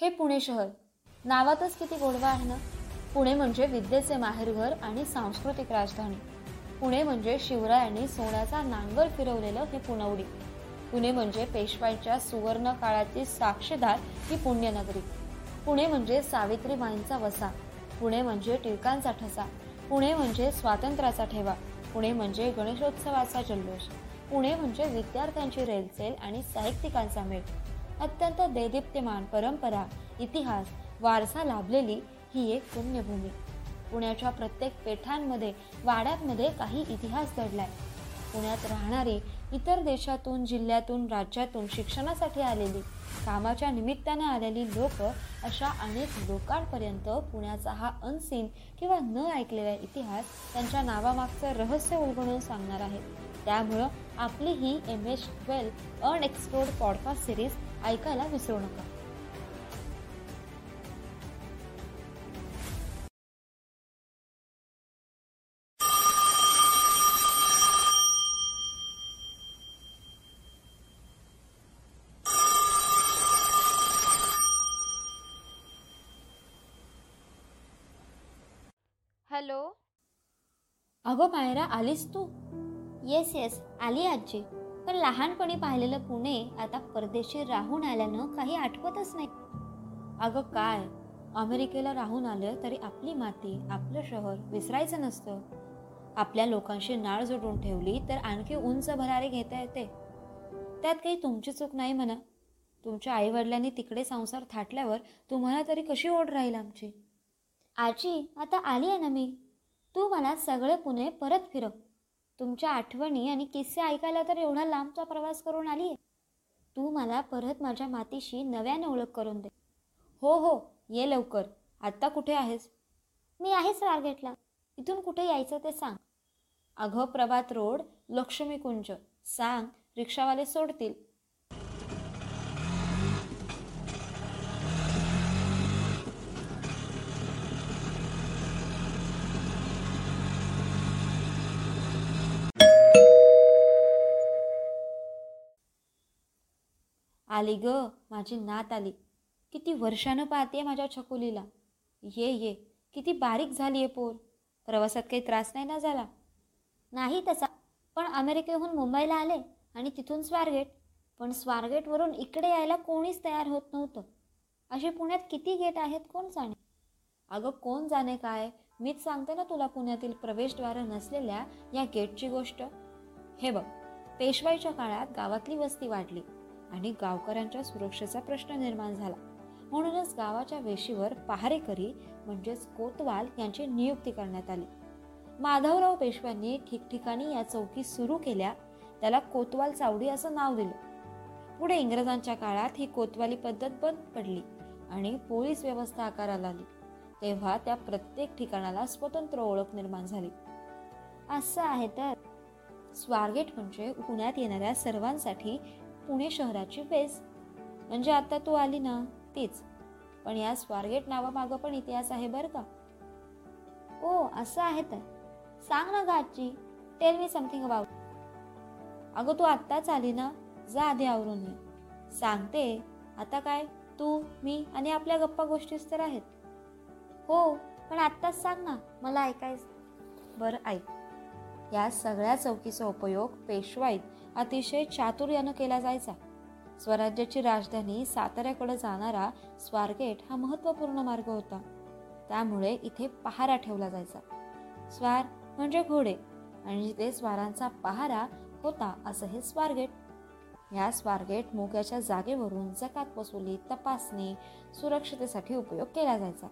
हे पुणे शहर. नावातच किती गोडवा आहे ना? पुणे म्हणजे विद्येचे माहेरघर आणि सांस्कृतिक राजधानी. पुणे म्हणजे शिवरायांनी सोन्याचा नांगर फिरवलेलं हे पुनवडी पुणे म्हणजे पेशवाईच्या सुवर्ण काळातील साक्षीदार ही पुण्यनगरी. पुणे म्हणजे सावित्रीबाईंचा वसा. पुणे म्हणजे टिळकांचा ठसा. पुणे म्हणजे स्वातंत्र्याचा ठेवा. पुणे म्हणजे गणेशोत्सवाचा जल्लोष. पुणे म्हणजे विद्यार्थ्यांची रेलचेल आणि साहित्यिकांचा मेळ. अत्यंत देदीप्यमान परंपरा इतिहास वारसा लाभलेली ही एक पुण्यभूमी. पुण्याच्या प्रत्येक पेठांमध्ये वाड्यांमध्ये काही इतिहास घडलाय. पुण्यात राहणारी इतर देशातून जिल्ह्यातून राज्यातून शिक्षणासाठी आलेली कामाच्या निमित्तानं आलेली लोक अशा अनेक लोकांपर्यंत पुण्याचा हा अनसीन किंवा न ऐकलेला इतिहास त्यांच्या नावामागचं रहस्य उलगडून सांगणार आहे त्यामुळं आपली ही M H twelve unexplored podcast series ऐकायला विसरू नका. हॅलो अगं मायरा आलीस तू? येस येस आली आजी. पण लहानपणी पाहिलेलं पुणे आता परदेशी राहून आल्यानं काही आठवतच नाही. अगं काय अमेरिकेला राहून आलं तरी आपली माती आपलं शहर विसरायचं नसतं. आपल्या लोकांशी नाळ जोडून ठेवली तर आणखी उंच भरारी घेता येते. त्यात काही तुमची चूक नाही म्हणा. तुमच्या आईवडिलांनी तिकडे संसार थाटल्यावर तुम्हाला तरी कशी ओढ राहील आमची? आजी आता आली आहे ना मी. तू मला सगळे पुणे परत फिरव. तुमच्या आठवणी आणि किस्से ऐकायला तर एवढा लांबचा प्रवास करून आली आहे तू मला परत माझ्या मातीशी नव्याने ओळख करून दे. हो हो ये लवकर. आत्ता कुठे आहेस? मी आहे स्वारगेटला. इथून कुठे यायचं ते सांग. अघ प्रभात रोड लक्ष्मीकुंज. सांग रिक्षावाले सोडतील. आली ग माझी नात आली. किती वर्षानं पाहते माझ्या छकुलीला. ये ये किती बारीक झाली आहे पोर. प्रवासात काही त्रास नाही ना झाला? नाही तसा. पण अमेरिकेहून मुंबईला आले आणि तिथून स्वारगेट. पण स्वारगेटवरून इकडे यायला कोणीच तयार होत नव्हतं. असे पुण्यात किती गेट आहेत कोण जाणे? अगं कोण जाणे काय? मीच सांगते ना तुला पुण्यातील प्रवेशद्वार नसलेल्या या गेटची गोष्ट. हे बघ पेशवाईच्या काळात गावातली वस्ती वाढली. आणि गावकऱ्यांच्या सुरक्षेचा प्रश्न निर्माण झाला. म्हणूनच गावाच्या वेशीवर पहारेकरी म्हणजेच कोतवाल यांची नियुक्ती करण्यात आली. माधवराव पेशव्यांनी ठिकठिकाणी या चौकी सुरू केल्या त्याला कोतवाल चावडी असं नाव दिलं. पुढे इंग्रजांच्या काळात ही कोतवाली पद्धत बंद पडली आणि पोलीस व्यवस्था आकाराला आली. तेव्हा त्या प्रत्येक ठिकाणाला स्वतंत्र ओळख निर्माण झाली. असं आहे तर स्वारगेट म्हणजे पुण्यात येणाऱ्या सर्वांसाठी पुणे शहराची वेस. म्हणजे आता तू आली ना तीच. पण या स्वारगेट नावामागं पण इतिहास आहे बरं का? ओ असं आहे तर. सांग ना गाची टेल मी समथिंग अबाउट अगं तू आत्ताच आली ना जा आधी आवरून ये. सांगते आता काय? तू मी आणि आपल्या गप्पा गोष्टीच तर आहेत. हो पण आत्ताच सांग ना मला ऐकायचं. बरं ऐक. या सगळ्या चौकीचा उपयोग पेशवाईत अतिशय चातुर्यानं केला जायचा. स्वराज्याची राजधानी साताऱ्याकडे जाणारा स्वारगेट हा महत्त्वपूर्ण मार्ग होता. त्यामुळे इथे पहारा ठेवला जायचा. स्वार म्हणजे घोडे आणि जिथे स्वारांचा पहारा होता असं हे स्वारगेट. या स्वारगेट मोक्याच्या जागेवरून जकात वसुली तपासणी सुरक्षतेसाठी उपयोग केला जायचा.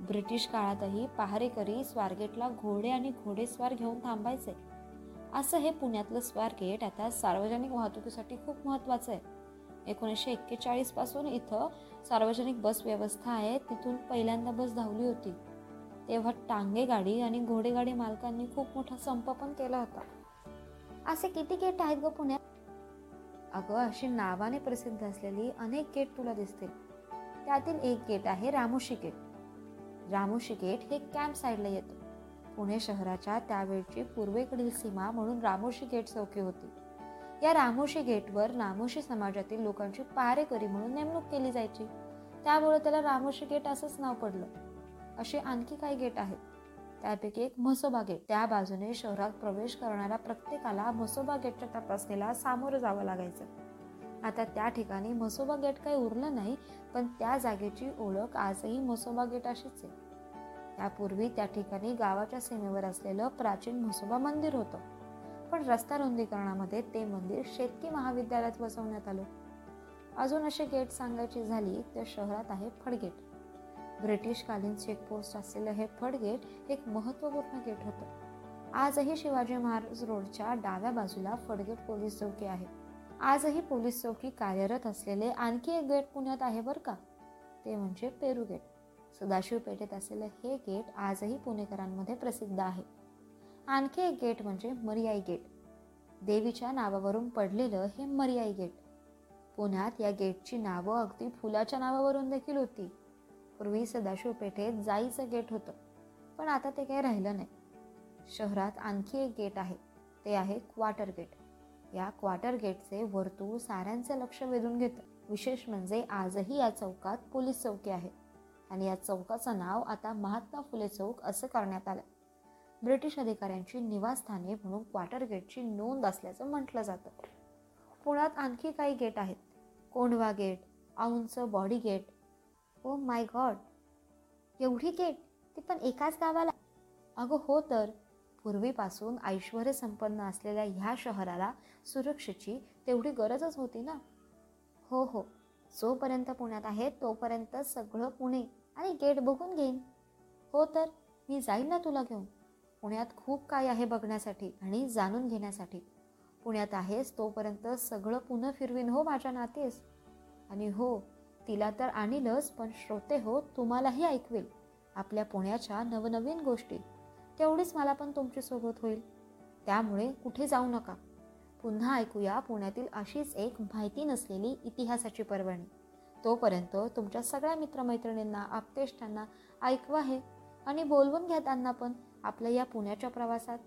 ब्रिटिश काळातही पहारेकरी स्वारगेटला घोडे आणि घोडेस्वार घेऊन थांबायचे. असं हे पुण्यातलं स्वारगेट आता सार्वजनिक वाहतुकीसाठी खूप महत्त्वाचं आहे. एकोणीसशे एक्केचाळीसपासून इथं सार्वजनिक बस व्यवस्था आहे तिथून पहिल्यांदा बस धावली होती. तेव्हा टांगे गाडी आणि घोडेगाडी मालकांनी खूप मोठा संप पण केला होता. असे किती गेट आहेत ग पुण्यात? अगं अशी नावाने प्रसिद्ध असलेली अनेक गेट तुला दिसतील. त्यातील एक गेट आहे रामोशी गेट. रामोशी गेट हे कॅम्प साईडला येतं. पुणे शहराच्या त्यावेळची पूर्वेकडील सीमा म्हणून रामोशी गेट चौकी होती. या रामोशी गेटवर रामोशी समाजातील लोकांची पारेकरी म्हणून नेमणूक केली जायची. त्यामुळे त्याला रामोशी गेट असंच नाव पडलं. असे आणखी काही गेट आहेत. त्यापैकी एक म्हसोबा गेट. त्या बाजूने शहरात प्रवेश करणाऱ्या प्रत्येकाला म्हसोबा गेटच्या तपासणीला सामोरं जावं लागायचं. आता त्या ठिकाणी म्हसोबा गेट काही उरलं नाही पण त्या जागेची ओळख आजही म्हसोबा गेट अशीच आहे. त्यापूर्वी त्या ठिकाणी गावाच्या सीमेवर असलेलं प्राचीन म्हसोबा मंदिर होतं. पण रस्ता रुंदीकरणामध्ये ते मंदिर शेतकी महाविद्यालयात बसवण्यात आलं. अजून असे गेट सांगायची झाली तर शहरात आहे फडगेट. ब्रिटिशकालीन चेकपोस्ट असलेलं हे फडगेट एक महत्त्वपूर्ण गेट होतं. आजही शिवाजी महाराज रोडच्या डाव्या बाजूला फडगेट पोलीस चौकी आहे. आजही पोलीस चौकी कार्यरत असलेले आणखी एक गेट पुण्यात आहे बरं का? ते म्हणजे पेरू गेट. सदाशिव पेठेत असलेलं हे गेट आजही पुणेकरांमध्ये प्रसिद्ध आहे. आणखी एक गेट म्हणजे मरियाई गेट. देवीच्या नावावरून पडलेलं हे मरियाई गेट. पुण्यात या गेटची नावं अगदी फुलाच्या नावावरून देखील होती. पूर्वी सदाशिव पेठेत जाईचं गेट होतं पण आता ते काही राहिलं नाही. शहरात आणखी एक गेट आहे. ते आहे क्वार्टर गेट. या क्वार्टर गेटचे वर्तुळ साऱ्यांचं लक्ष वेधून घेतं. विशेष म्हणजे आजही या चौकात पोलीस चौकी आहे आणि या चौकाचं नाव आता महात्मा फुले चौक असं करण्यात आलं. ब्रिटिश अधिकाऱ्यांची निवासस्थाने म्हणून क्वार्टर गेटची नोंद असल्याचं म्हटलं जातं. पुण्यात आणखी काही गेट आहेत. Kondhwa gate Aundh body gate. Oh my god! एवढी गेट? ती पण एकाच गावाला? अगं हो तर पूर्वीपासून ऐश्वर संपन्न असलेल्या ह्या शहराला सुरक्षेची तेवढी गरजच होती ना? हो हो. जोपर्यंत पुण्यात आहे तोपर्यंत सगळं पुणे आणि गेट बघून घेईन. हो तर मी जाईन ना तुला घेऊन. पुण्यात खूप काय आहे बघण्यासाठी आणि जाणून घेण्यासाठी. पुण्यात आहेस तोपर्यंत सगळं पुन्हा फिरवीन हो माझ्या नातेस. आणि हो तिला तर आणीलच पण श्रोते हो तुम्हालाही ऐकवेल. आपल्या पुण्याच्या नवनवीन गोष्टी. तेवढीच मला पण तुमची सोबत होईल. त्यामुळे कुठे जाऊ नका. पुन्हा ऐकूया पुण्यातील अशीच एक माहिती नसलेली इतिहासाची पर्वणी. तोपर्यंत तुमच्या सगळ्या मित्रमैत्रिणींना आपतेष्टांना ऐकवा हे आणि बोलवून घ्या त्यांना पण आपल्या या पुण्याच्या प्रवासात.